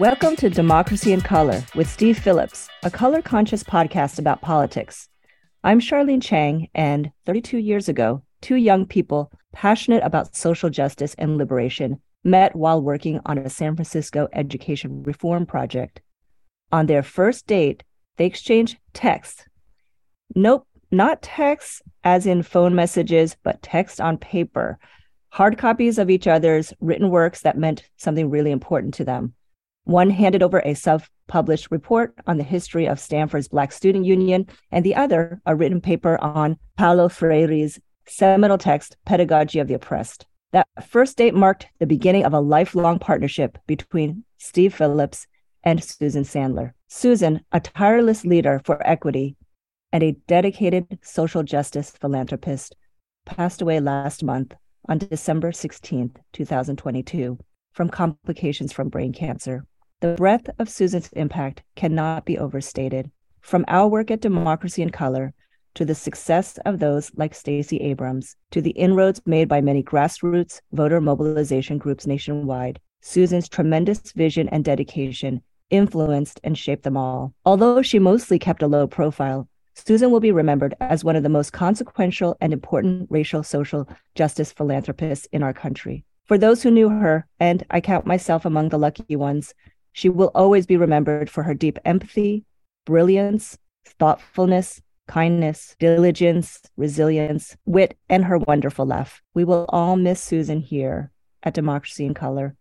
Welcome to Democracy in Color with Steve Phillips, a color conscious podcast about politics. I'm Sharline Chiang, and 32 years ago, two young people passionate about social justice and liberation met while working on a San Francisco education reform project. On their first date, they exchanged texts. Nope, not texts as in phone messages, but text on paper, hard copies of each other's written works that meant something really important to them. One handed over a self published report on the history of Stanford's Black Student Union, and the other a written paper on Paulo Freire's seminal text, Pedagogy of the Oppressed. That first date marked the beginning of a lifelong partnership between Steve Phillips and Susan Sandler. Susan, a tireless leader for equity and a dedicated social justice philanthropist, passed away last month on December 16, 2022, from complications from brain cancer. The breadth of Susan's impact cannot be overstated. From our work at Democracy in Color to the success of those like Stacey Abrams, to the inroads made by many grassroots voter mobilization groups nationwide, Susan's tremendous vision and dedication influenced and shaped them all. Although she mostly kept a low profile, Susan will be remembered as one of the most consequential and important racial social justice philanthropists in our country. For those who knew her, and I count myself among the lucky ones, she will always be remembered for her deep empathy, brilliance, thoughtfulness, kindness, diligence, resilience, wit, and her wonderful laugh. We will all miss Susan here at Democracy in Color.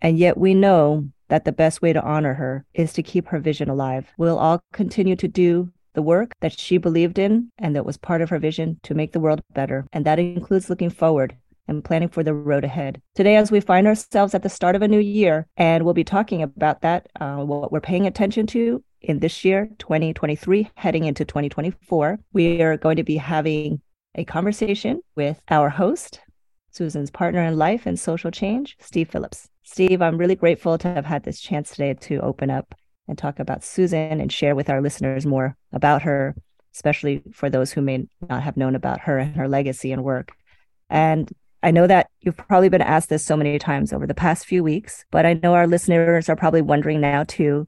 And yet we know that the best way to honor her is to keep her vision alive. We'll all continue to do the work that she believed in and that was part of her vision to make the world better. And that includes looking forward and planning for the road ahead. Today, as we find ourselves at the start of a new year, and we'll be talking about that, uh, what we're paying attention to in this year, 2023, heading into 2024, we are going to be having a conversation with our host, Susan's partner in life and social change, Steve Phillips. Steve, I'm really grateful to have had this chance today to open up and talk about Susan and share with our listeners more about her, especially for those who may not have known about her and her legacy and work. And I know that you've probably been asked this so many times over the past few weeks, but I know our listeners are probably wondering now too.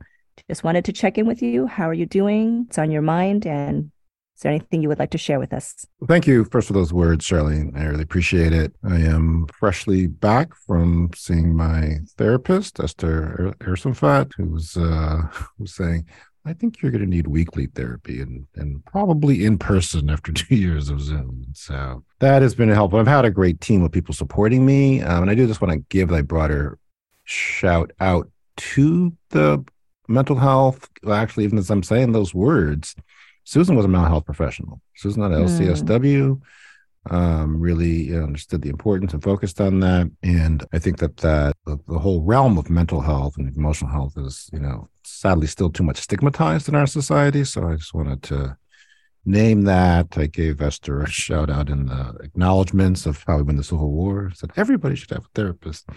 Just wanted to check in with you. How are you doing? What's on your mind? And is there anything you would like to share with us? Thank you first for those words, Sharline. I really appreciate it. I am freshly back from seeing my therapist, Esther Ersenfat, who was, uh, was saying, I think you're going to need weekly therapy and, and probably in person after two years of Zoom. So that has been helpful. I've had a great team of people supporting me. Um, and I do just want to give a broader shout out to the mental health. Well, Actually, even as I'm saying those words, Susan was a mental health professional. Susan at LCSW. Mm um, really understood the importance and focused on that. And I think that that the, the, whole realm of mental health and emotional health is, you know, sadly still too much stigmatized in our society. So I just wanted to name that. I gave Esther a shout out in the acknowledgments of how we win the Civil War. I said everybody should have a therapist.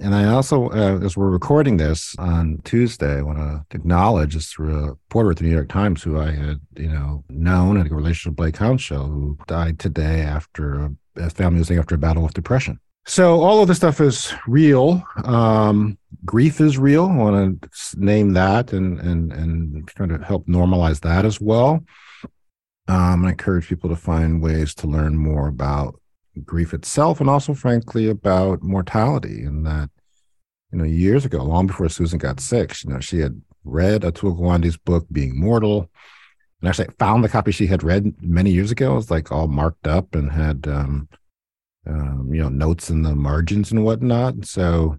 And I also, uh, as we're recording this on Tuesday, I want to acknowledge this reporter at the New York Times who I had, you know, known and a relationship with Blake Hounshell, who died today after a family was after a battle with depression. So all of this stuff is real. Um, grief is real. I want to name that and and and try to help normalize that as well. Um, I encourage people to find ways to learn more about grief itself and also frankly about mortality and that you know years ago long before susan got sick you know she had read atul gawande's book being mortal and actually found the copy she had read many years ago it was like all marked up and had um, um, you know notes in the margins and whatnot so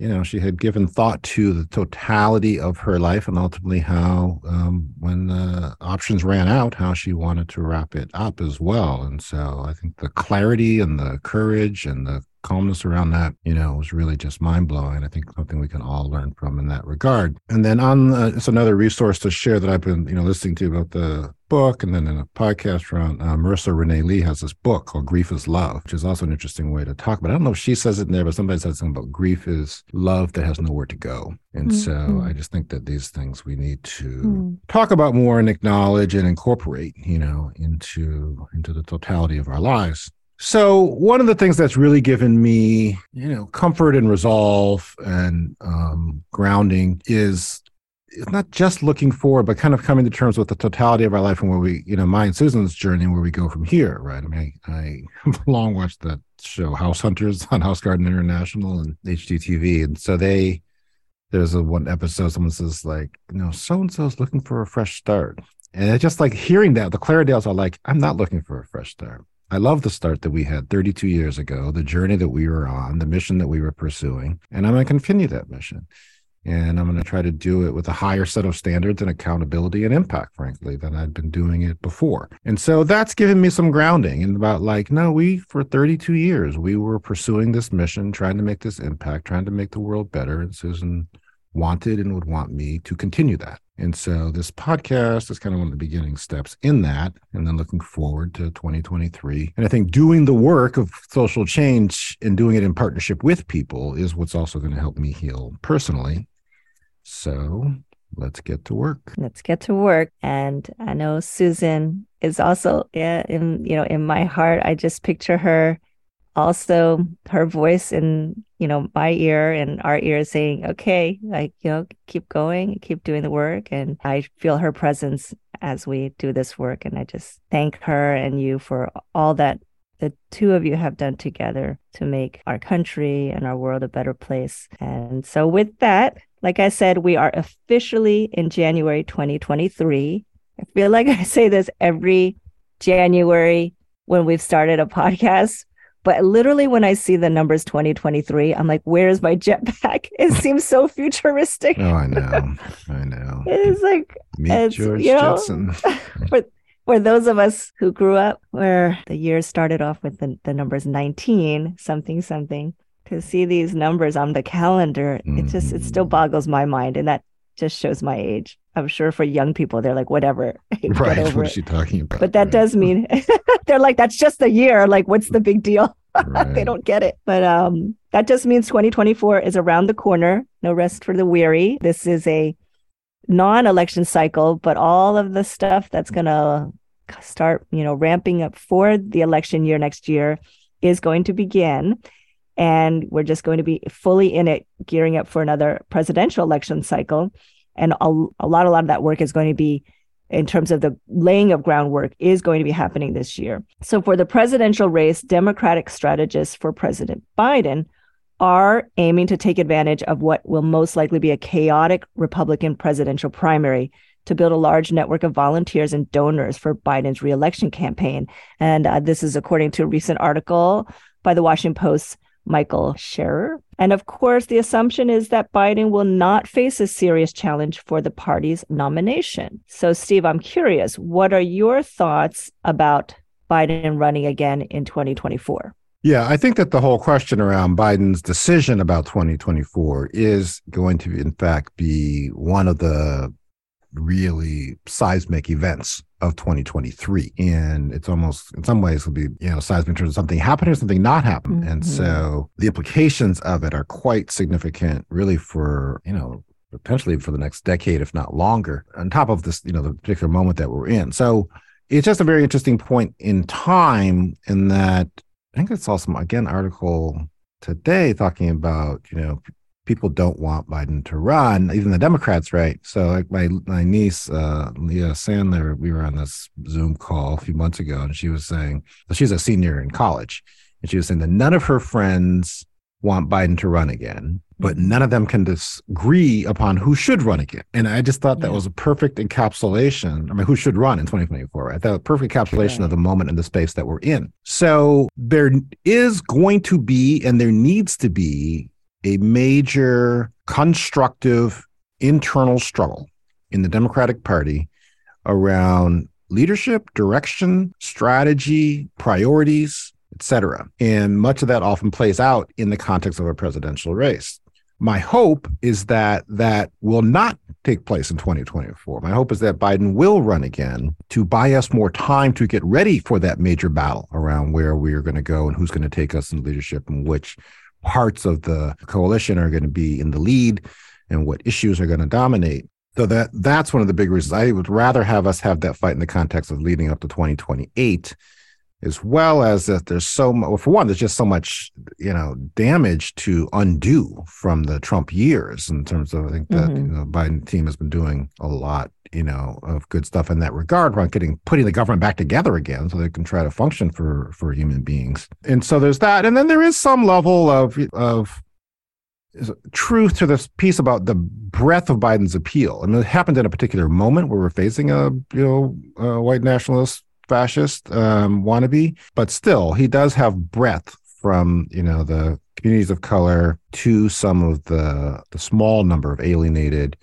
you know, she had given thought to the totality of her life and ultimately how, um, when the options ran out, how she wanted to wrap it up as well. And so I think the clarity and the courage and the calmness around that, you know, was really just mind blowing. I think something we can all learn from in that regard. And then on, uh, it's another resource to share that I've been, you know, listening to about the book and then in a podcast from uh, Marisa Renee Lee has this book called Grief is Love, which is also an interesting way to talk about. It. I don't know if she says it in there, but somebody says something about grief is love that has nowhere to go. And mm-hmm. so I just think that these things we need to mm. talk about more and acknowledge and incorporate, you know, into into the totality of our lives. So one of the things that's really given me, you know, comfort and resolve and um, grounding is it's not just looking forward, but kind of coming to terms with the totality of our life and where we, you know, my and Susan's journey and where we go from here, right? I mean, I, long watched that show House Hunters on House Garden International and HGTV, and so they there's a one episode someone says like, you know, so and so is looking for a fresh start, and it's just like hearing that the Clarendales are like, I'm not looking for a fresh start. I love the start that we had 32 years ago, the journey that we were on, the mission that we were pursuing, and I'm going to continue that mission. And I'm going to try to do it with a higher set of standards and accountability and impact, frankly, than I'd been doing it before. And so that's given me some grounding and about like, no, we, for 32 years, we were pursuing this mission, trying to make this impact, trying to make the world better. And Susan wanted and would want me to continue that. And so this podcast is kind of one of the beginning steps in that. And then looking forward to 2023. And I think doing the work of social change and doing it in partnership with people is what's also going to help me heal personally. So let's get to work. Let's get to work. And I know Susan is also yeah, in you know, in my heart. I just picture her also her voice in you know my ear and our ear saying okay like you know keep going keep doing the work and i feel her presence as we do this work and i just thank her and you for all that the two of you have done together to make our country and our world a better place and so with that like i said we are officially in january 2023 i feel like i say this every january when we've started a podcast but literally, when I see the numbers 2023, I'm like, where's my jetpack? It seems so futuristic. Oh, I know. I know. it's like, Meet it's, George you know, Jetson. for, for those of us who grew up where the year started off with the, the numbers 19, something, something, to see these numbers on the calendar, it just, it still Mm. boggles my mind. And that just shows my age. I'm sure for young people, they're like, whatever. Right. What is she talking about? But that Right. does mean they're like, that's just a year. Like, what's the big deal? they don't get it. But um, that just means 2024 is around the corner. No rest for the weary. This is a non-election cycle, but all of the stuff that's going to start, you know, ramping up for the election year next year is going to begin. And we're just going to be fully in it, gearing up for another presidential election cycle. And a, a lot, a lot of that work is going to be in terms of the laying of groundwork is going to be happening this year. So for the presidential race, Democratic strategists for President Biden are aiming to take advantage of what will most likely be a chaotic Republican presidential primary to build a large network of volunteers and donors for Biden's reelection campaign. And uh, this is according to a recent article by the Washington Post's Michael Scherer. And of course, the assumption is that Biden will not face a serious challenge for the party's nomination. So, Steve, I'm curious, what are your thoughts about Biden running again in 2024? Yeah, I think that the whole question around Biden's decision about 2024 is going to, in fact, be one of the really seismic events of 2023. And it's almost, in some ways, will be, you know, seismic in terms of something happening or something not happening. And Mhm. so the implications of it are quite significant, really, for, you know, potentially for the next decade, if not longer, on top of this, you know, the particular moment that we're in. So it's just a very interesting point in time in that I think I saw some again article today talking about you know people don't want Biden to run, even the Democrats, right? So like my my niece uh, Leah Sandler, we were on this Zoom call a few months ago, and she was saying so she's a senior in college, and she was saying that none of her friends want Biden to run again, but none of them can disagree upon who should run again. And I just thought that Yeah. was a perfect encapsulation. I mean, who should run in 2024? I thought a perfect encapsulation Right. of the moment and the space that we're in. So there is going to be, and there needs to be, a major constructive internal struggle in the Democratic Party around leadership, direction, strategy, priorities, etc. And much of that often plays out in the context of a presidential race. My hope is that that will not take place in 2024. My hope is that Biden will run again to buy us more time to get ready for that major battle around where we are going to go and who's going to take us in leadership and which parts of the coalition are going to be in the lead and what issues are going to dominate. So that that's one of the big reasons I would rather have us have that fight in the context of leading up to 2028 as well as that there's so much, well, for one, there's just so much, you know, damage to undo from the Trump years in terms of, I think that mm-hmm. you know, Biden team has been doing a lot, you know, of good stuff in that regard around getting, putting the government back together again so they can try to function for, for human beings. And so there's that. And then there is some level of, of, truth to this piece about the breadth of Biden's appeal. I mean, it happened in a particular moment where we're facing a you know a white nationalist fascist um, wannabe, but still, he does have breadth from you know the communities of color to some of the the small number of alienated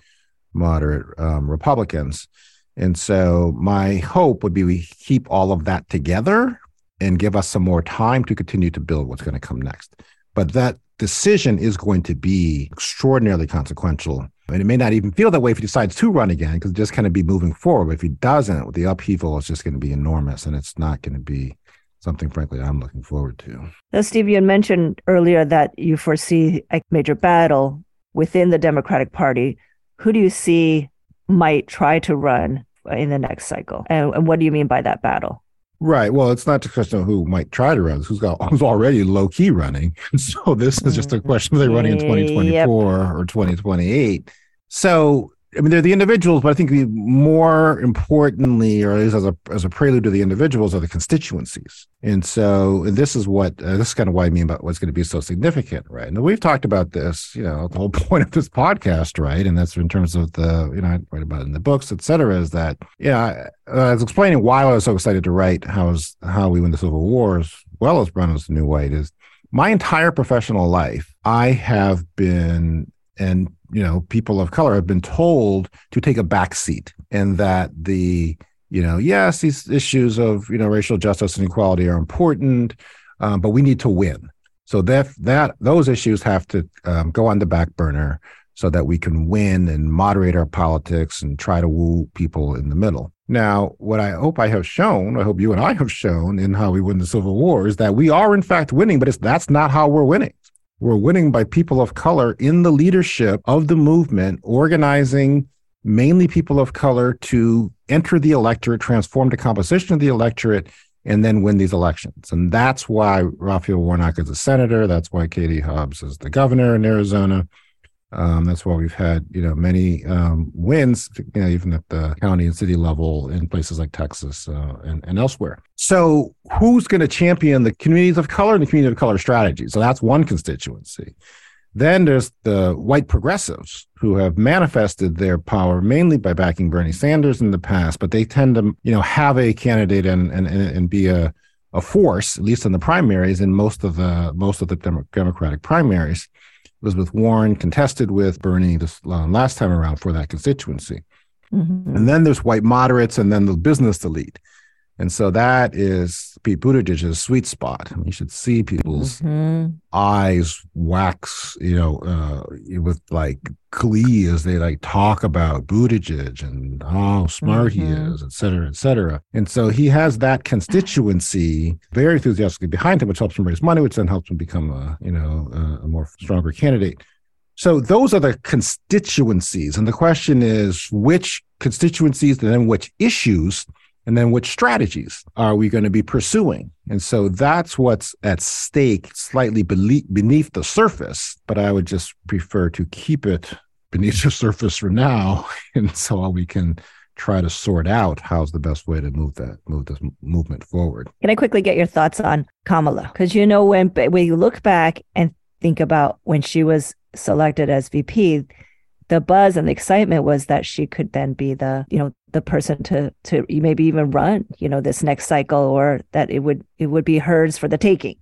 moderate um, Republicans. And so my hope would be we keep all of that together and give us some more time to continue to build what's going to come next. But that decision is going to be extraordinarily consequential and it may not even feel that way if he decides to run again, because just kind of be moving forward. But if he doesn't, the upheaval is just going to be enormous, and it's not going to be something, frankly, I'm looking forward to. Now, Steve, you had mentioned earlier that you foresee a major battle within the Democratic Party. Who do you see might try to run in the next cycle, and, and what do you mean by that battle? Right. Well, it's not a question of who might try to run, who's got who's already low key running. So this is just a mm-hmm. question of they running in 2024 yep. or 2028. So I mean, they're the individuals, but I think the more importantly, or at least as a as a prelude to the individuals, are the constituencies. And so, and this is what uh, this is kind of what I mean about what's going to be so significant, right? And we've talked about this, you know, the whole point of this podcast, right? And that's in terms of the, you know, I write about in the books, et cetera, is that, yeah, you know, I was explaining why I was so excited to write how's how we win the Civil War as well as Brown the New White is my entire professional life, I have been and you know people of color have been told to take a back seat and that the you know yes these issues of you know racial justice and equality are important um, but we need to win. So that that those issues have to um, go on the back burner so that we can win and moderate our politics and try to woo people in the middle. Now what i hope i have shown i hope you and i have shown in how we win the civil war is that we are in fact winning but it's that's not how we're winning we're winning by people of color in the leadership of the movement, organizing mainly people of color to enter the electorate, transform the composition of the electorate, and then win these elections. And that's why Raphael Warnock is a senator. That's why Katie Hobbs is the governor in Arizona. Um, that's why we've had you know many um, wins, you know, even at the county and city level in places like Texas uh, and, and elsewhere. So, who's going to champion the communities of color and the community of color strategy? So that's one constituency. Then there's the white progressives who have manifested their power mainly by backing Bernie Sanders in the past, but they tend to you know have a candidate and and and be a a force, at least in the primaries, in most of the most of the Democratic primaries. Elizabeth Warren contested with Bernie this uh, last time around for that constituency. Mm-hmm. And then there's white moderates and then the business elite. And so that is Pete Buttigieg's sweet spot. I mean, you should see people's mm-hmm. eyes wax, you know, uh, with like glee as they like talk about Buttigieg and how smart mm-hmm. he is, et cetera, et cetera. And so he has that constituency very enthusiastically behind him, which helps him raise money, which then helps him become a, you know, a, a more stronger candidate. So those are the constituencies. And the question is which constituencies and then which issues and then which strategies are we going to be pursuing? And so that's what's at stake slightly beneath the surface, but I would just prefer to keep it beneath the surface for now. And so we can try to sort out how's the best way to move that move this movement forward. Can I quickly get your thoughts on Kamala? Because you know when when you look back and think about when she was selected as VP, the buzz and the excitement was that she could then be the you know the person to to maybe even run you know this next cycle or that it would it would be hers for the taking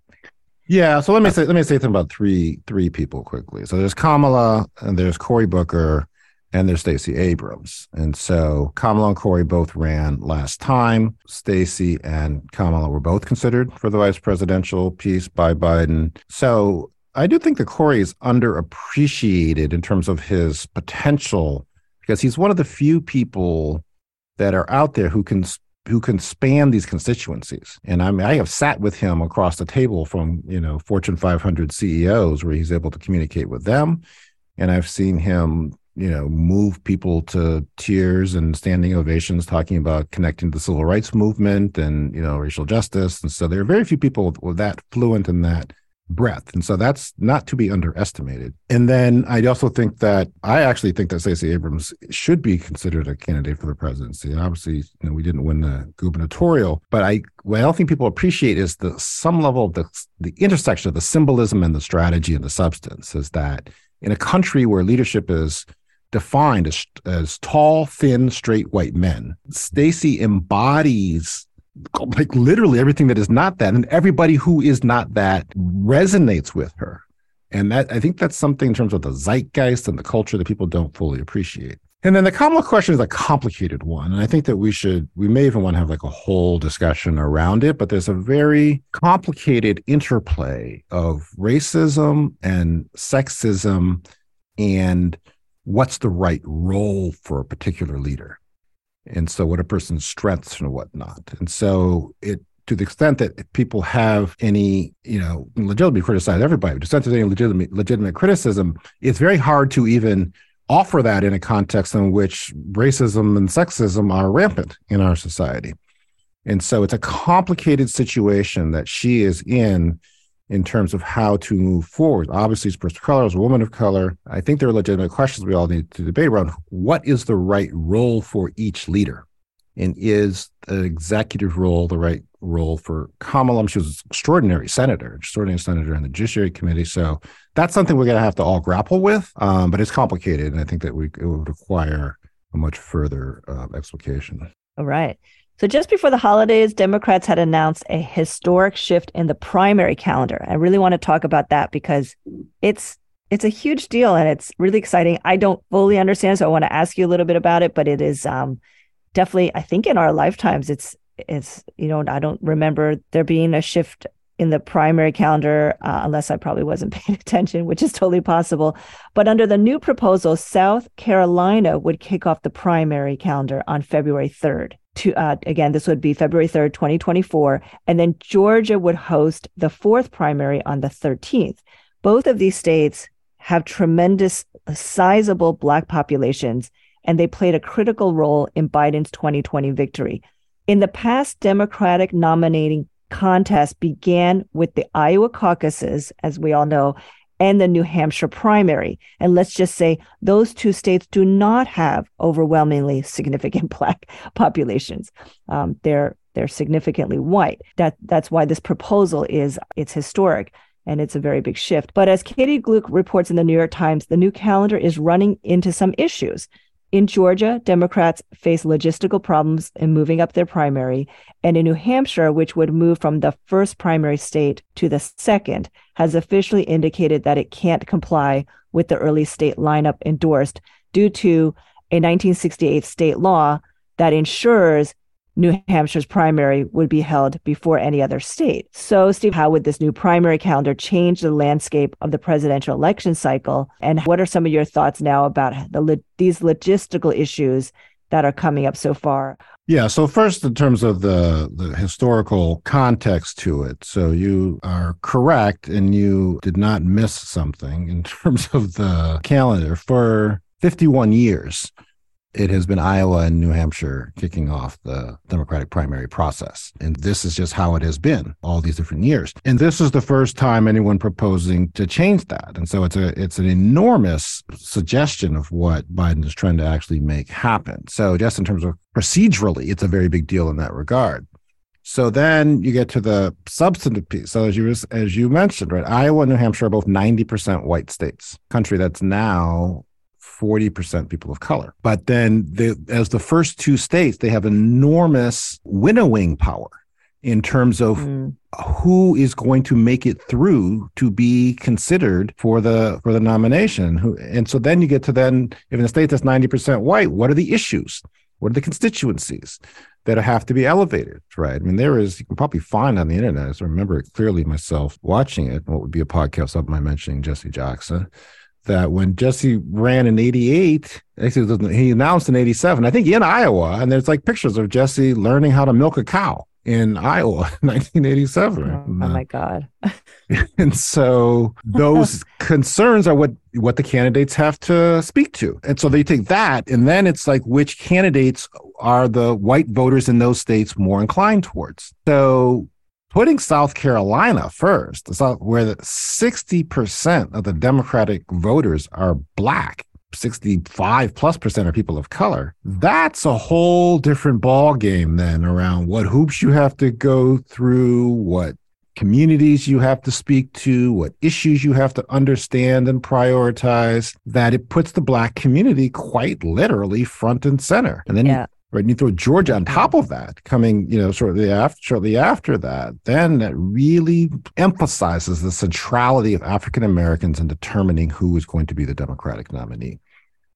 yeah so let me say let me say something about three three people quickly so there's kamala and there's cory booker and there's Stacey Abrams. And so Kamala and Cory both ran last time. Stacey and Kamala were both considered for the vice presidential piece by Biden. So I do think that Cory is underappreciated in terms of his potential because he's one of the few people that are out there who can who can span these constituencies. And I mean, I have sat with him across the table from you know Fortune 500 CEOs where he's able to communicate with them, and I've seen him you know, move people to tears and standing ovations talking about connecting to the civil rights movement and, you know, racial justice. And so there are very few people that fluent in that breadth. And so that's not to be underestimated. And then I also think that I actually think that Stacey Abrams should be considered a candidate for the presidency. Obviously, you know, we didn't win the gubernatorial, but I what I don't think people appreciate is the some level of the the intersection of the symbolism and the strategy and the substance is that in a country where leadership is defined as, as tall, thin, straight white men, Stacey embodies like literally everything that is not that and everybody who is not that resonates with her. And that i think that's something in terms of the zeitgeist and the culture that people don't fully appreciate. And then the kamala question is a complicated one and i think that we should we may even want to have like a whole discussion around it but there's a very complicated interplay of racism and sexism and what's the right role for a particular leader and so what a person's strengths and whatnot and so it to the extent that people have any, you know, legitimately criticize everybody, to the extent there's any legitimate, legitimate criticism, it's very hard to even offer that in a context in which racism and sexism are rampant in our society. And so it's a complicated situation that she is in in terms of how to move forward. Obviously, as a person of color, as a woman of color, I think there are legitimate questions we all need to debate around. What is the right role for each leader? And is the executive role the right role for Kamala? She was an extraordinary senator, extraordinary senator in the Judiciary Committee. So that's something we're going to have to all grapple with. Um, but it's complicated. And I think that we, it would require a much further uh, explication. All right. So just before the holidays, Democrats had announced a historic shift in the primary calendar. I really want to talk about that because it's it's a huge deal and it's really exciting. I don't fully understand, so I want to ask you a little bit about it. But it is um, definitely, I think, in our lifetimes, it's it's you know I don't remember there being a shift in the primary calendar uh, unless I probably wasn't paying attention, which is totally possible. But under the new proposal, South Carolina would kick off the primary calendar on February third to uh, again this would be february 3rd 2024 and then georgia would host the fourth primary on the 13th both of these states have tremendous sizable black populations and they played a critical role in biden's 2020 victory. In the past democratic nominating contest began with the iowa caucuses as we all know and the New Hampshire primary. And let's just say those two states do not have overwhelmingly significant black populations. Um, they're they're significantly white. That that's why this proposal is it's historic and it's a very big shift. But as Katie Glueck reports in the New York Times, the new calendar is running into some issues. In Georgia, Democrats face logistical problems in moving up their primary. And in New Hampshire, which would move from the first primary state to the second, has officially indicated that it can't comply with the early state lineup endorsed due to a 1968 state law that ensures New Hampshire's primary would be held before any other state. So, Steve, how would this new primary calendar change the landscape of the presidential election cycle? And what are some of your thoughts now about the, these logistical issues that are coming up so far? Yeah. So first, in terms of the the historical context to it, so you are correct, and you did not miss something in terms of the calendar for 51 years it has been Iowa and New Hampshire kicking off the Democratic primary process. And this is just how it has been all these different years. And this is the first time anyone proposing to change that. And so it's a it's an enormous suggestion of what Biden is trying to actually make happen. So just in terms of procedurally, it's a very big deal in that regard. So then you get to the substantive piece. So as you as you mentioned, right, Iowa and New Hampshire are both 90% white states. Country that's now 40% people of color. But then, the, as the first two states, they have enormous winnowing power in terms of mm. who is going to make it through to be considered for the for the nomination. And so then you get to then, if in a state that's 90% white, what are the issues? What are the constituencies that have to be elevated? Right. I mean, there is, you can probably find on the internet, I remember it clearly myself watching it, what would be a podcast of my mentioning Jesse Jackson that when Jesse ran in 88, he announced in 87, I think in Iowa, and there's like pictures of Jesse learning how to milk a cow in Iowa 1987. Oh, oh uh, my God. and so those concerns are what what the candidates have to speak to. And so they take that and then it's like which candidates are the white voters in those states more inclined towards. So putting South Carolina first, where 60% of the Democratic voters are black, 65 plus percent are people of color. That's a whole different ball game then around what hoops you have to go through, what communities you have to speak to, what issues you have to understand and prioritize, that it puts the Black community quite literally front and center. And then yeah. Right, and you throw Georgia on top of that, coming, you know, shortly after shortly after that, then that really emphasizes the centrality of African Americans in determining who is going to be the Democratic nominee.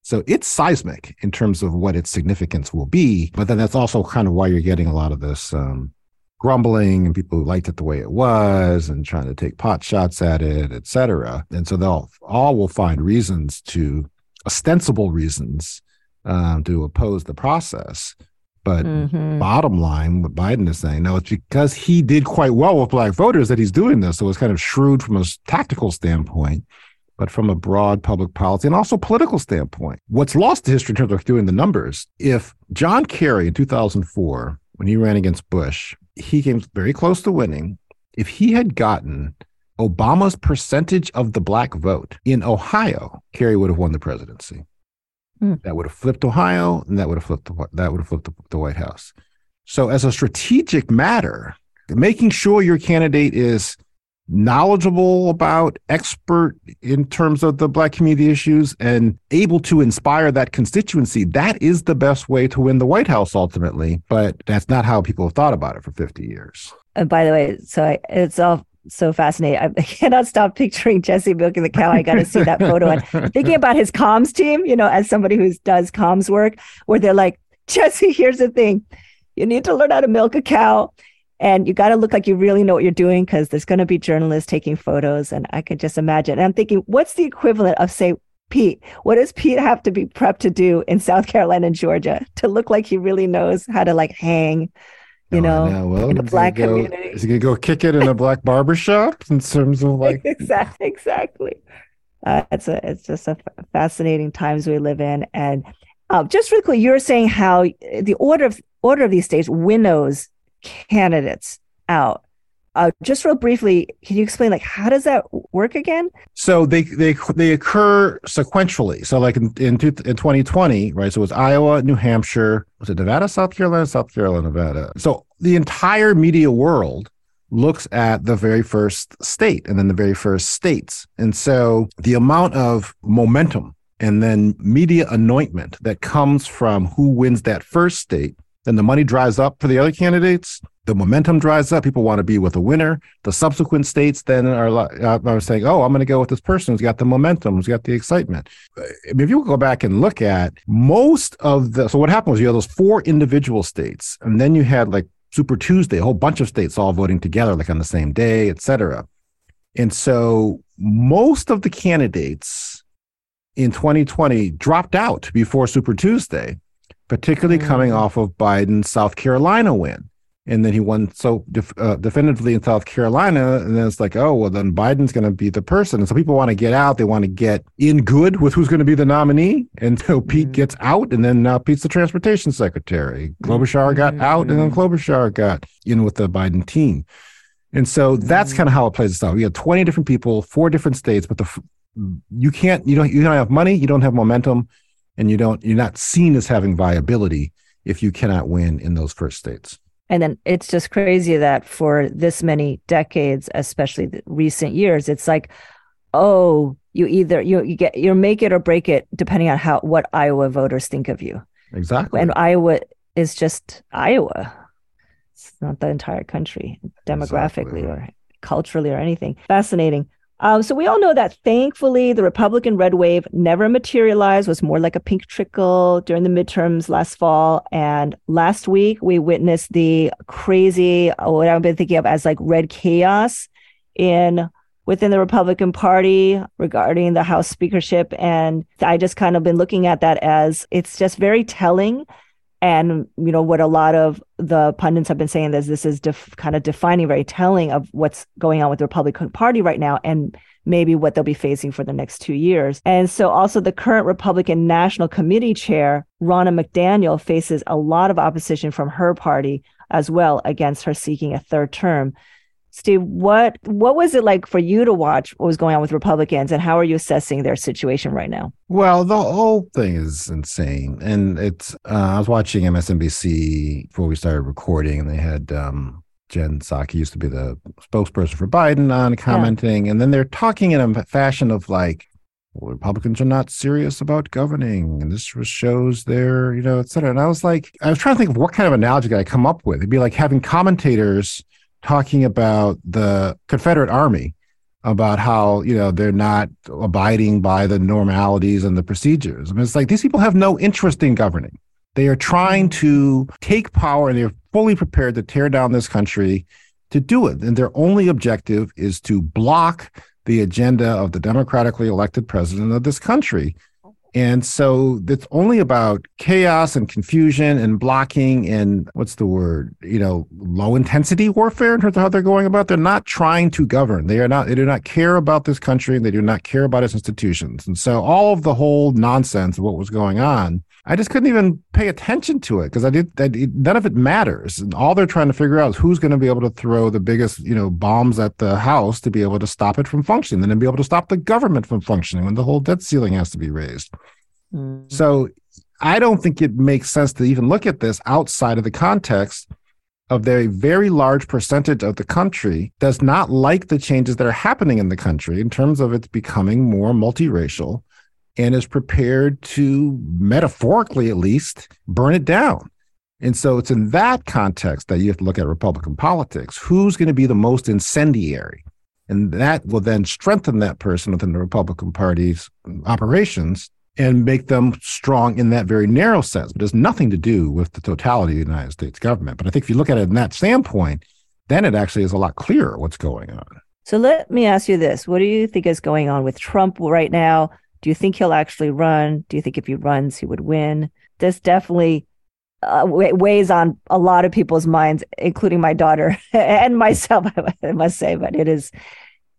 So it's seismic in terms of what its significance will be. But then that's also kind of why you're getting a lot of this um, grumbling and people who liked it the way it was and trying to take pot shots at it, et cetera. And so they'll all will find reasons to ostensible reasons um, to oppose the process. But mm-hmm. bottom line, what Biden is saying, no, it's because he did quite well with black voters that he's doing this. So it's kind of shrewd from a tactical standpoint but from a broad public policy and also political standpoint. What's lost to history in terms of doing the numbers, if John Kerry in 2004, when he ran against Bush, he came very close to winning. If he had gotten Obama's percentage of the black vote in Ohio, Kerry would have won the presidency. Mm. That would have flipped Ohio, and that would have flipped the, that would have flipped the, the White House. So, as a strategic matter, making sure your candidate is knowledgeable about, expert in terms of the Black community issues, and able to inspire that constituency, that is the best way to win the White House ultimately. But that's not how people have thought about it for 50 years. And by the way, so I, it's all so fascinating. I cannot stop picturing Jesse milking the cow. I got to see that photo and thinking about his comms team, you know, as somebody who does comms work, where they're like, Jesse, here's the thing. You need to learn how to milk a cow and you got to look like you really know what you're doing because there's going to be journalists taking photos and i could just imagine and i'm thinking what's the equivalent of say pete what does pete have to be prepped to do in south carolina and georgia to look like he really knows how to like hang you oh, know, well, in the black go, community. is he gonna go kick it in a black barber shop in terms of like? Exactly exactly. Uh, it's a it's just a fascinating times we live in. And uh, just really quickly, you're saying how the order of order of these states winnows candidates out. Uh, just real briefly, can you explain like how does that work again? So they they they occur sequentially. So like in in, two, in 2020, right? So it was Iowa, New Hampshire, was it Nevada, South Carolina, South Carolina, Nevada. So the entire media world looks at the very first state and then the very first states. And so the amount of momentum and then media anointment that comes from who wins that first state then the money dries up for the other candidates. The momentum dries up. People want to be with a winner. The subsequent states then are, uh, are saying, "Oh, I'm going to go with this person who's got the momentum, who's got the excitement." I mean, if you go back and look at most of the, so what happened was you had those four individual states, and then you had like Super Tuesday, a whole bunch of states all voting together, like on the same day, et cetera. And so most of the candidates in 2020 dropped out before Super Tuesday particularly mm-hmm. coming off of Biden's South Carolina win. And then he won so def- uh, definitively in South Carolina. And then it's like, oh, well, then Biden's going to be the person. And so people want to get out. They want to get in good with who's going to be the nominee. And so Pete mm-hmm. gets out. And then now Pete's the transportation secretary. Klobuchar got mm-hmm. out. And then Klobuchar got in with the Biden team. And so that's kind of how it plays itself. You have 20 different people, four different states, but the you can't, you don't, you don't have money, you don't have momentum and you don't you're not seen as having viability if you cannot win in those first states. And then it's just crazy that for this many decades especially the recent years it's like oh you either you, you get you make it or break it depending on how what iowa voters think of you. Exactly. And iowa is just iowa. It's not the entire country demographically exactly. or culturally or anything. Fascinating um, so we all know that thankfully the Republican red wave never materialized, was more like a pink trickle during the midterms last fall. And last week we witnessed the crazy, what I've been thinking of as like red chaos in within the Republican Party regarding the House speakership. And I just kind of been looking at that as it's just very telling and you know what a lot of the pundits have been saying is this is def- kind of defining very telling of what's going on with the republican party right now and maybe what they'll be facing for the next two years. And so also the current republican national committee chair ronna mcdaniel faces a lot of opposition from her party as well against her seeking a third term Steve, what what was it like for you to watch what was going on with Republicans, and how are you assessing their situation right now? Well, the whole thing is insane, and it's. Uh, I was watching MSNBC before we started recording, and they had um, Jen Psaki used to be the spokesperson for Biden on commenting, yeah. and then they're talking in a fashion of like, well, Republicans are not serious about governing, and this shows their, you know, et cetera. And I was like, I was trying to think of what kind of analogy could I come up with. It'd be like having commentators talking about the Confederate Army, about how you know they're not abiding by the normalities and the procedures. I mean, it's like these people have no interest in governing. They are trying to take power, and they're fully prepared to tear down this country to do it. And their only objective is to block the agenda of the democratically elected president of this country. And so it's only about chaos and confusion and blocking and what's the word? You know, low intensity warfare in terms of how they're going about. They're not trying to govern. They are not, they do not care about this country and they do not care about its institutions. And so all of the whole nonsense of what was going on I just couldn't even pay attention to it because I did, none of it matters. And all they're trying to figure out is who's going to be able to throw the biggest, you know, bombs at the house to be able to stop it from functioning, and then be able to stop the government from functioning when the whole debt ceiling has to be raised. Mm-hmm. So I don't think it makes sense to even look at this outside of the context of a very large percentage of the country does not like the changes that are happening in the country in terms of it's becoming more multiracial and is prepared to, metaphorically at least, burn it down. And so it's in that context that you have to look at Republican politics. Who's going to be the most incendiary? And that will then strengthen that person within the Republican Party's operations and make them strong in that very narrow sense. But it has nothing to do with the totality of the United States government. But I think if you look at it in that standpoint, then it actually is a lot clearer what's going on. So let me ask you this. What do you think is going on with Trump right now? Do you think he'll actually run? Do you think if he runs, he would win? This definitely uh, weighs on a lot of people's minds, including my daughter and myself. I must say, but it is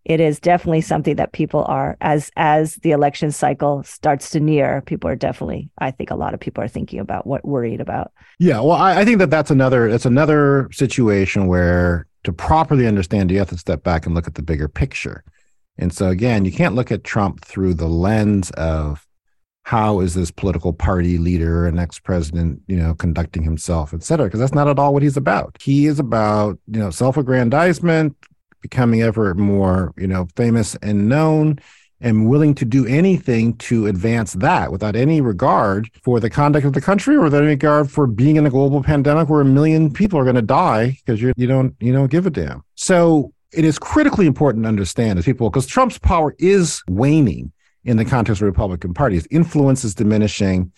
it is definitely something that people are as as the election cycle starts to near people are definitely i think a lot of people are thinking about what worried about yeah well i, I think that that's another that's another situation where to properly understand you have to step back and look at the bigger picture and so again, you can't look at Trump through the lens of how is this political party leader and ex-president, you know, conducting himself, et cetera, because that's not at all what he's about. He is about, you know, self-aggrandizement, becoming ever more, you know, famous and known and willing to do anything to advance that without any regard for the conduct of the country or without any regard for being in a global pandemic where a million people are going to die because you you don't you don't give a damn. So it is critically important to understand as people because Trump's power is waning in the context of the Republican Party. His influence is diminishing,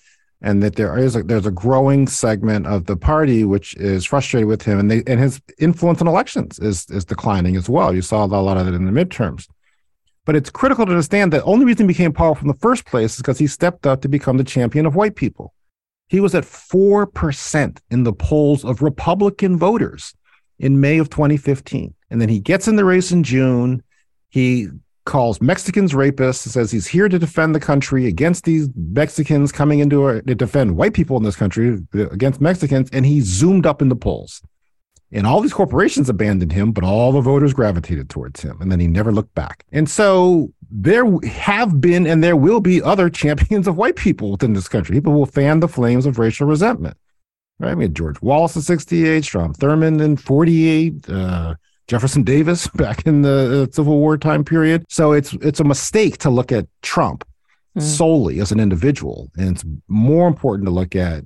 and that there is a, there's a growing segment of the party which is frustrated with him, and they and his influence in elections is is declining as well. You saw a lot of it in the midterms. But it's critical to understand that only reason he became powerful in the first place is because he stepped up to become the champion of white people. He was at 4% in the polls of Republican voters in May of 2015. And then he gets in the race in June. He calls Mexicans rapists, says he's here to defend the country against these Mexicans coming into our, to defend white people in this country against Mexicans. And he zoomed up in the polls. And all these corporations abandoned him, but all the voters gravitated towards him. And then he never looked back. And so there have been and there will be other champions of white people within this country. People will fan the flames of racial resentment. Right? I mean, George Wallace in 68, Strom Thurmond in 48, uh, Jefferson Davis back in the uh, Civil War time period. So it's it's a mistake to look at Trump mm. solely as an individual, and it's more important to look at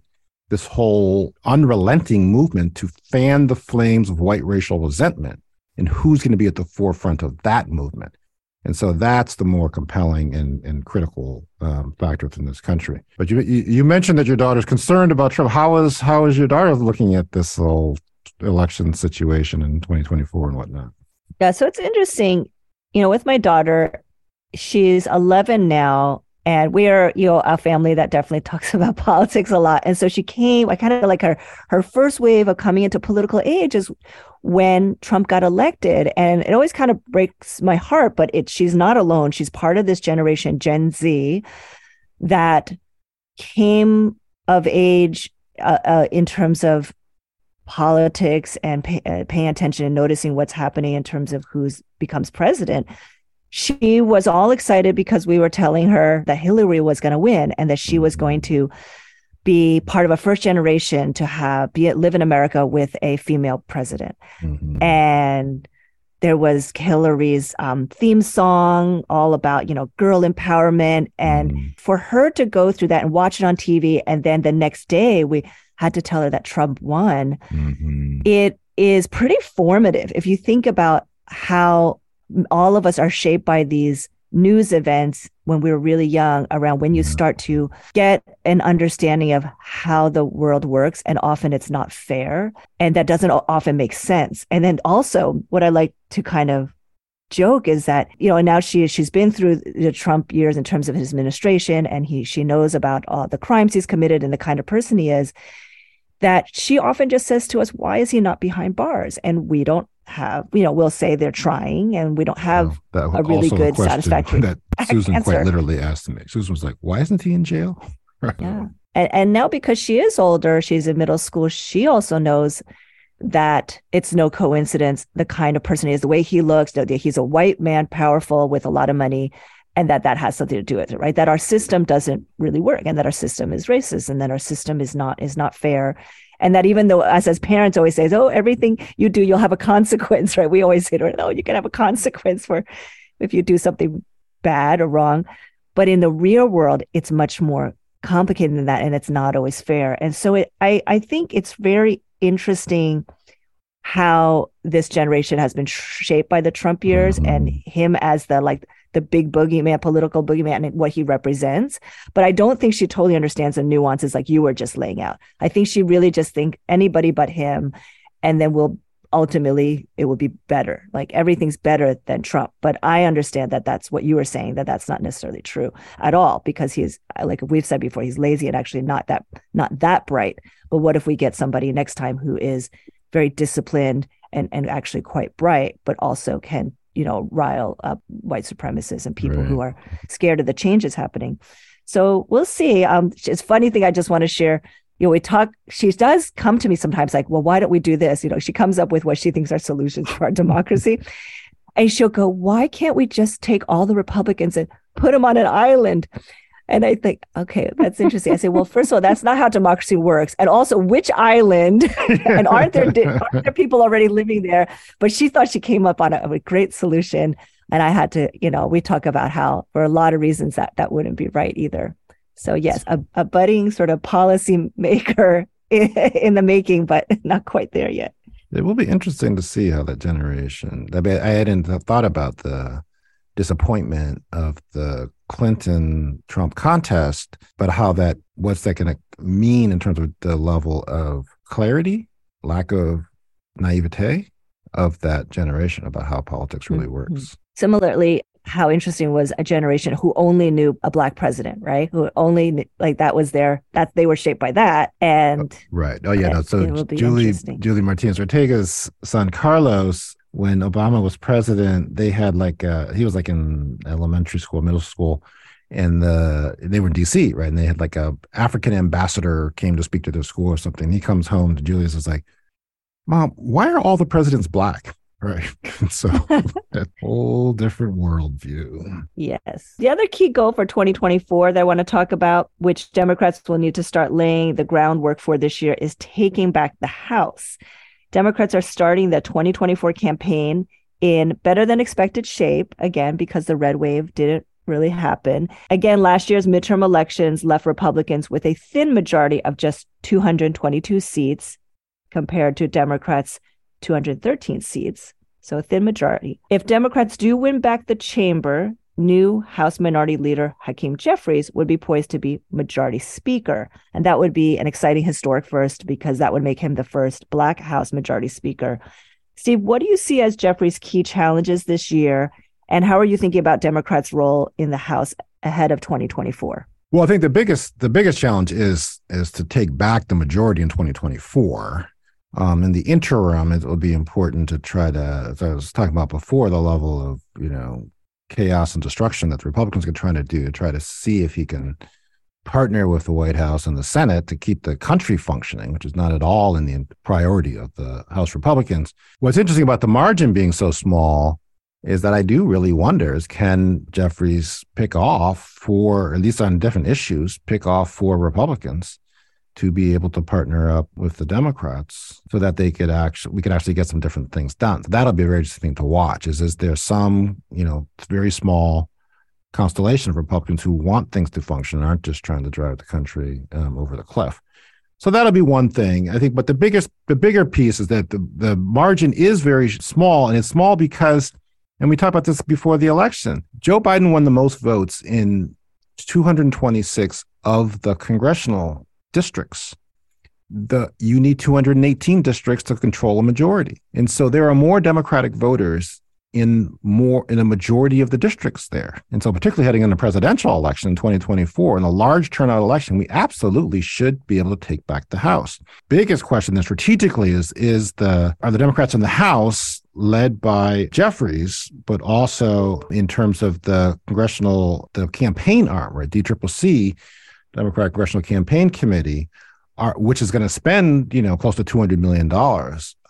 this whole unrelenting movement to fan the flames of white racial resentment and who's going to be at the forefront of that movement. And so that's the more compelling and, and critical um, factor within this country. But you, you mentioned that your daughter's concerned about Trump. How is how is your daughter looking at this whole election situation in 2024 and whatnot? Yeah, so it's interesting. You know, with my daughter, she's 11 now, And we are, you know, a family that definitely talks about politics a lot. And so she came, I kind of like her, her first wave of coming into political age is when Trump got elected. And it always kind of breaks my heart, but it, she's not alone. She's part of this generation, Gen Z, that came of age uh, uh, in terms of politics and pay, uh, paying attention and noticing what's happening in terms of who's becomes president she was all excited because we were telling her that Hillary was going to win and that she was going to be part of a first generation to have be live in America with a female president. Mm-hmm. And there was Hillary's um, theme song all about, you know, girl empowerment. And mm-hmm. for her to go through that and watch it on TV, and then the next day we had to tell her that Trump won, mm-hmm. it is pretty formative. If you think about how all of us are shaped by these news events when we were really young around when you start to get an understanding of how the world works and often it's not fair and that doesn't often make sense and then also what i like to kind of joke is that you know and now she she's been through the trump years in terms of his administration and he she knows about all the crimes he's committed and the kind of person he is that she often just says to us why is he not behind bars and we don't have, you know, we'll say they're trying and we don't have well, a really good, satisfactory that Susan answer. quite literally asked me. Susan was like, why isn't he in jail? yeah. And, and now because she is older, she's in middle school, she also knows that it's no coincidence the kind of person he is, the way he looks, that he's a white man, powerful with a lot of money, and that that has something to do with it, right? That our system doesn't really work, and that our system is racist, and that our system is not is not fair, and that even though us as parents always say, oh, everything you do, you'll have a consequence, right? We always say, no, you can have a consequence for if you do something bad or wrong. But in the real world, it's much more complicated than that, and it's not always fair. And so it, I, I think it's very interesting how this generation has been shaped by the Trump years mm-hmm. and him as the like the big boogeyman, political boogeyman, and what he represents. But I don't think she totally understands the nuances like you were just laying out. I think she really just think anybody but him, and then we'll ultimately it will be better. Like everything's better than Trump. But I understand that that's what you were saying that that's not necessarily true at all because he's like we've said before he's lazy and actually not that not that bright. But what if we get somebody next time who is very disciplined and and actually quite bright, but also can you know rile up white supremacists and people right. who are scared of the changes happening. So we'll see. Um it's funny thing i just want to share. You know we talk she does come to me sometimes like well why don't we do this? You know she comes up with what she thinks are solutions for our democracy. And she'll go why can't we just take all the republicans and put them on an island and I think, okay, that's interesting. I say, well, first of all, that's not how democracy works. And also, which island? and aren't there aren't there people already living there? But she thought she came up on a, a, great solution. And I had to, you know, we talk about how for a lot of reasons that that wouldn't be right either. So yes, a, a budding sort of policy maker in, in the making, but not quite there yet. It will be interesting to see how that generation. I, mean, I hadn't thought about the disappointment of the Clinton Trump contest, but how that what's that going to mean in terms of the level of clarity, lack of naivete of that generation about how politics really mm-hmm. works. Similarly, how interesting was a generation who only knew a black president, right? Who only like that was their that they were shaped by that, and right. Oh yeah, no. So Julie Julie Martinez Ortega's son Carlos when Obama was president, they had like uh, he was like in elementary school, middle school, and the they were in DC, right? And they had like a African ambassador came to speak to their school or something. He comes home to Julius is like, "Mom, why are all the presidents black?" Right. so a whole different worldview. Yes. The other key goal for 2024 that I want to talk about, which Democrats will need to start laying the groundwork for this year, is taking back the House. Democrats are starting the 2024 campaign in better than expected shape, again, because the red wave didn't really happen. Again, last year's midterm elections left Republicans with a thin majority of just 222 seats compared to Democrats' 213 seats. So a thin majority. If Democrats do win back the chamber, new House Minority Leader Hakeem Jeffries would be poised to be Majority Speaker. And that would be an exciting historic first because that would make him the first Black House Majority Speaker. Steve, what do you see as Jeffries' key challenges this year? And how are you thinking about Democrats' role in the House ahead of 2024? Well, I think the biggest the biggest challenge is is to take back the majority in 2024. Um, in the interim, it will be important to try to, as I was talking about before, the level of you know chaos and destruction that the Republicans are trying to do to try to see if he can partner with the White House and the Senate to keep the country functioning, which is not at all in the priority of the House Republicans. What's interesting about the margin being so small is that I do really wonder is can Jeffries pick off for, at least on different issues, pick off for Republicans to be able to partner up with the Democrats so that they could actually we could actually get some different things done. So that'll be a very interesting thing to watch. Is is there some, you know, very small constellation of Republicans who want things to function and aren't just trying to drive the country um, over the cliff. So that'll be one thing I think. But the biggest, the bigger piece is that the the margin is very small, and it's small because, and we talked about this before the election. Joe Biden won the most votes in 226 of the congressional districts. The you need 218 districts to control a majority, and so there are more Democratic voters in more in a majority of the districts there. And so particularly heading into presidential election in 2024 in a large turnout election, we absolutely should be able to take back the House. Biggest question then strategically is is the are the Democrats in the House led by Jeffries, but also in terms of the congressional the campaign arm, right? DCCC, Democratic Congressional Campaign Committee, are, which is going to spend, you know, close to $200 million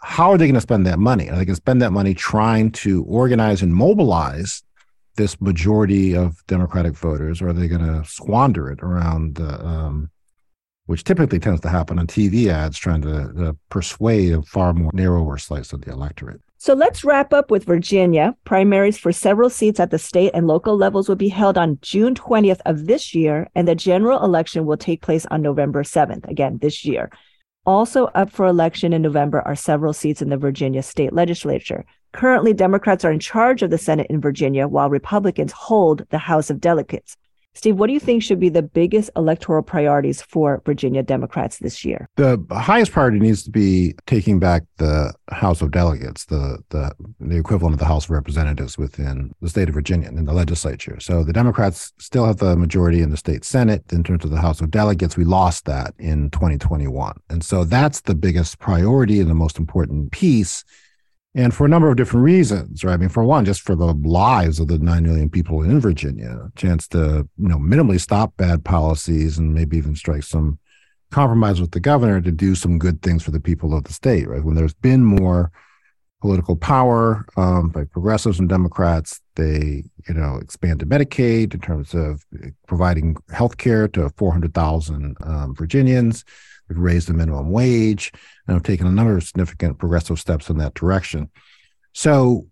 how are they going to spend that money? Are they going to spend that money trying to organize and mobilize this majority of Democratic voters, or are they going to squander it around, uh, um, which typically tends to happen on TV ads, trying to uh, persuade a far more narrower slice of the electorate? So let's wrap up with Virginia. Primaries for several seats at the state and local levels will be held on June 20th of this year, and the general election will take place on November 7th, again, this year. Also up for election in November are several seats in the Virginia state legislature. Currently, Democrats are in charge of the Senate in Virginia, while Republicans hold the House of Delegates. Steve, what do you think should be the biggest electoral priorities for Virginia Democrats this year? The highest priority needs to be taking back the House of Delegates, the the, the equivalent of the House of Representatives within the state of Virginia and in the legislature. So the Democrats still have the majority in the state Senate. In terms of the House of Delegates, we lost that in 2021. And so that's the biggest priority and the most important piece and for a number of different reasons, right? I mean, for one, just for the lives of the nine million people in Virginia, a chance to you know minimally stop bad policies and maybe even strike some compromise with the governor to do some good things for the people of the state, right? When there's been more political power um, by progressives and Democrats, they you know expanded Medicaid in terms of providing health care to 400,000 um, Virginians. We've raised the minimum wage and have taken a number of significant progressive steps in that direction. So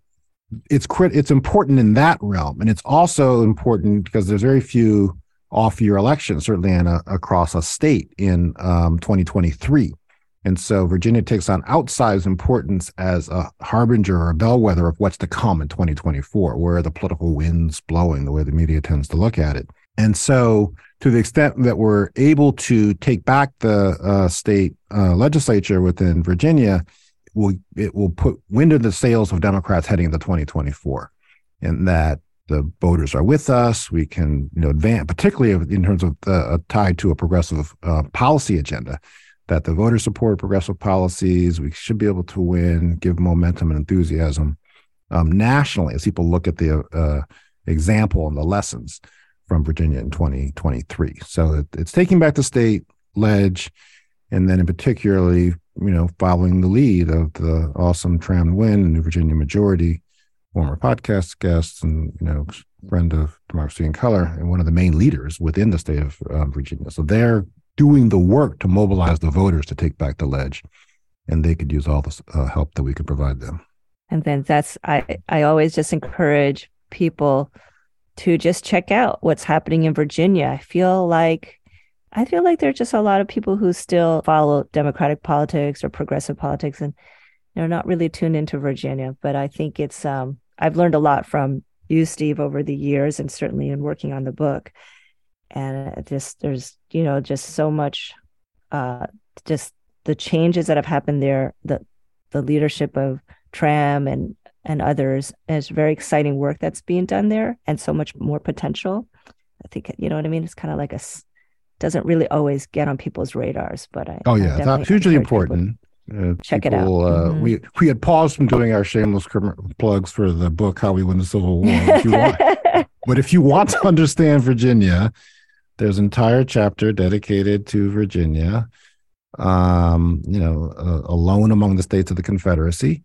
it's crit- it's important in that realm, and it's also important because there's very few off-year elections, certainly in a, across a state in um, 2023. And so Virginia takes on outsized importance as a harbinger or a bellwether of what's to come in 2024, where the political wind's blowing, the way the media tends to look at it. And so to the extent that we're able to take back the uh, state uh, legislature within Virginia, will it will put wind in the sails of Democrats heading into 2024, and that the voters are with us. We can, you know, advance, particularly in terms of uh, tied to a progressive uh, policy agenda. That the voters support progressive policies. We should be able to win, give momentum and enthusiasm um, nationally as people look at the uh, example and the lessons from Virginia in 2023. So it's taking back the state ledge, and then in particularly, you know, following the lead of the awesome Tram Nguyen, New Virginia Majority, former podcast guest, and you know, friend of Democracy in Color, and one of the main leaders within the state of uh, Virginia. So they're doing the work to mobilize the voters to take back the ledge, and they could use all the uh, help that we could provide them. And then that's I I always just encourage people to just check out what's happening in Virginia. I feel like I feel like there's just a lot of people who still follow democratic politics or progressive politics and they're not really tuned into Virginia. But I think it's um I've learned a lot from you, Steve, over the years and certainly in working on the book. And just there's, you know, just so much uh just the changes that have happened there, the the leadership of Tram and and others. And it's very exciting work that's being done there and so much more potential. I think you know what I mean. It's kind of like a doesn't really always get on people's radars, but I oh yeah, that's hugely important. Uh, Check people, it out. Uh, mm-hmm. We we had paused from doing our shameless plugs for the book "How We Win the Civil War." If want, but if you want to understand Virginia, there's an entire chapter dedicated to Virginia. Um, you know, uh, alone among the states of the Confederacy,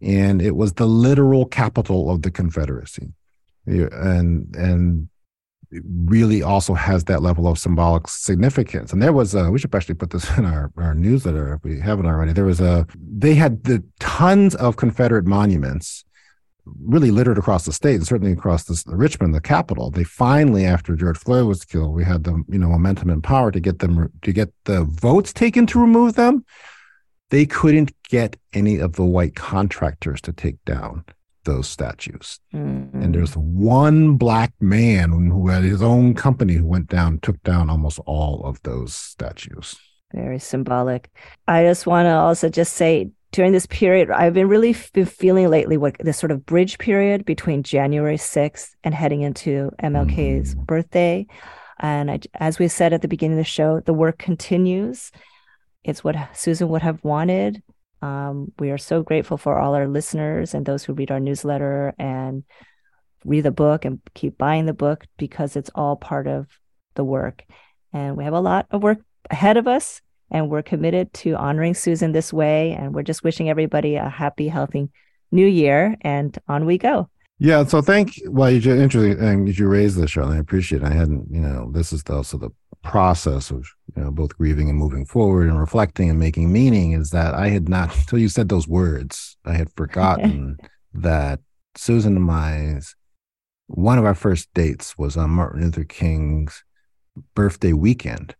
and it was the literal capital of the Confederacy, and and really also has that level of symbolic significance. And there was a, we should actually put this in our, our newsletter if we haven't already. There was a, they had the tons of Confederate monuments really littered across the state and certainly across the, Richmond, the capital. They finally, after George Floyd was killed, we had the, you know, momentum and power to get them, to get the votes taken to remove them. They couldn't get any of the white contractors to take down those statues. Mm-hmm. And there's one black man who had his own company who went down, took down almost all of those statues. Very symbolic. I just want to also just say during this period, I've been really been feeling lately what this sort of bridge period between January 6th and heading into MLK's mm. birthday. And I, as we said at the beginning of the show, the work continues. It's what Susan would have wanted. Um, we are so grateful for all our listeners and those who read our newsletter and read the book and keep buying the book because it's all part of the work. And we have a lot of work ahead of us, and we're committed to honoring Susan this way. And we're just wishing everybody a happy, healthy new year. And on we go. Yeah. So thank. Well, you just interesting, and you raised this, Sharline. I appreciate. it. I hadn't. You know, this is also the process of you know both grieving and moving forward and reflecting and making meaning is that I had not until you said those words I had forgotten that Susan and I's one of our first dates was on Martin Luther King's birthday weekend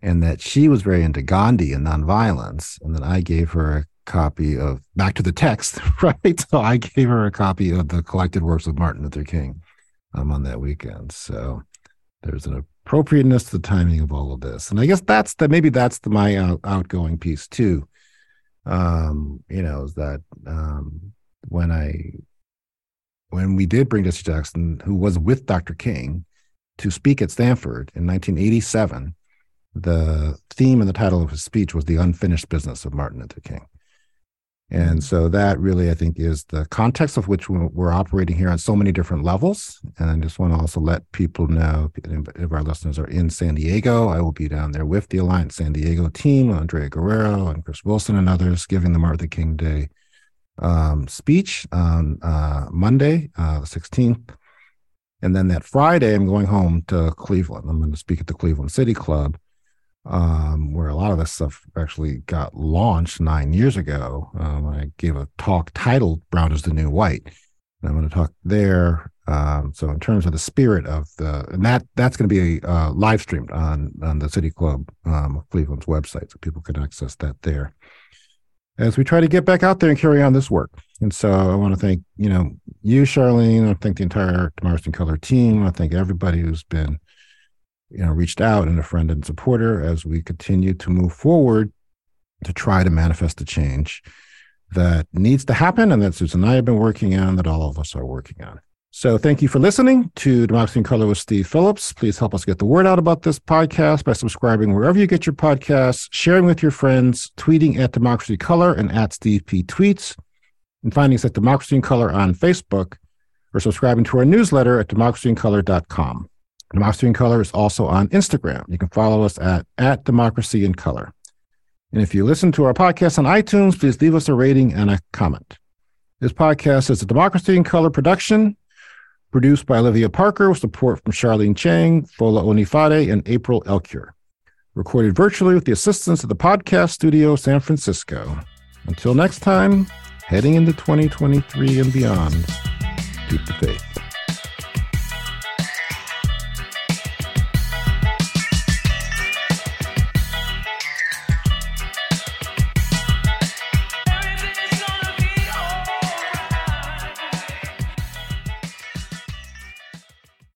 and that she was very into Gandhi and nonviolence and then I gave her a copy of back to the text right so I gave her a copy of the collected works of Martin Luther King um, on that weekend so there's an appropriateness to the timing of all of this. And I guess that's that. maybe that's the my out, outgoing piece too. Um, you know, is that um, when I when we did bring Jesse Jackson, who was with Dr. King, to speak at Stanford in 1987, the theme and the title of his speech was "The Unfinished Business of Martin Luther King." And so that really, I think, is the context of which we're operating here on so many different levels. And I just want to also let people know if our listeners are in San Diego, I will be down there with the Alliance San Diego team, Andrea Guerrero and Chris Wilson and others, giving the Martin Luther King Day um, speech on uh, Monday, uh, the 16th. And then that Friday, I'm going home to Cleveland. I'm going to speak at the Cleveland City Club um, where a lot of this stuff actually got launched nine years ago. Um, I gave a talk titled "Brown is the New White," and I'm going to talk there. Um, so, in terms of the spirit of the, and that that's going to be uh, live streamed on on the City Club um, Cleveland's website, so people can access that there. As we try to get back out there and carry on this work, and so I want to thank you know you, Sharline. I thank the entire in Color team. I thank everybody who's been you know, reached out and a friend and supporter as we continue to move forward to try to manifest the change that needs to happen and that Susan and I have been working on, that all of us are working on. So thank you for listening to Democracy in Color with Steve Phillips. Please help us get the word out about this podcast by subscribing wherever you get your podcasts, sharing with your friends, tweeting at Democracy Color and at Steve P. Tweets, and finding us at Democracy in Color on Facebook or subscribing to our newsletter at democracyincolor.com. Democracy in Color is also on Instagram. You can follow us at, at Democracy in Color. And if you listen to our podcast on iTunes, please leave us a rating and a comment. This podcast is a Democracy in Color production, produced by Olivia Parker with support from Sharline Chiang, Fola Onifade, and April Elcure. Recorded virtually with the assistance of the Podcast Studio San Francisco. Until next time, heading into 2023 and beyond, keep the faith.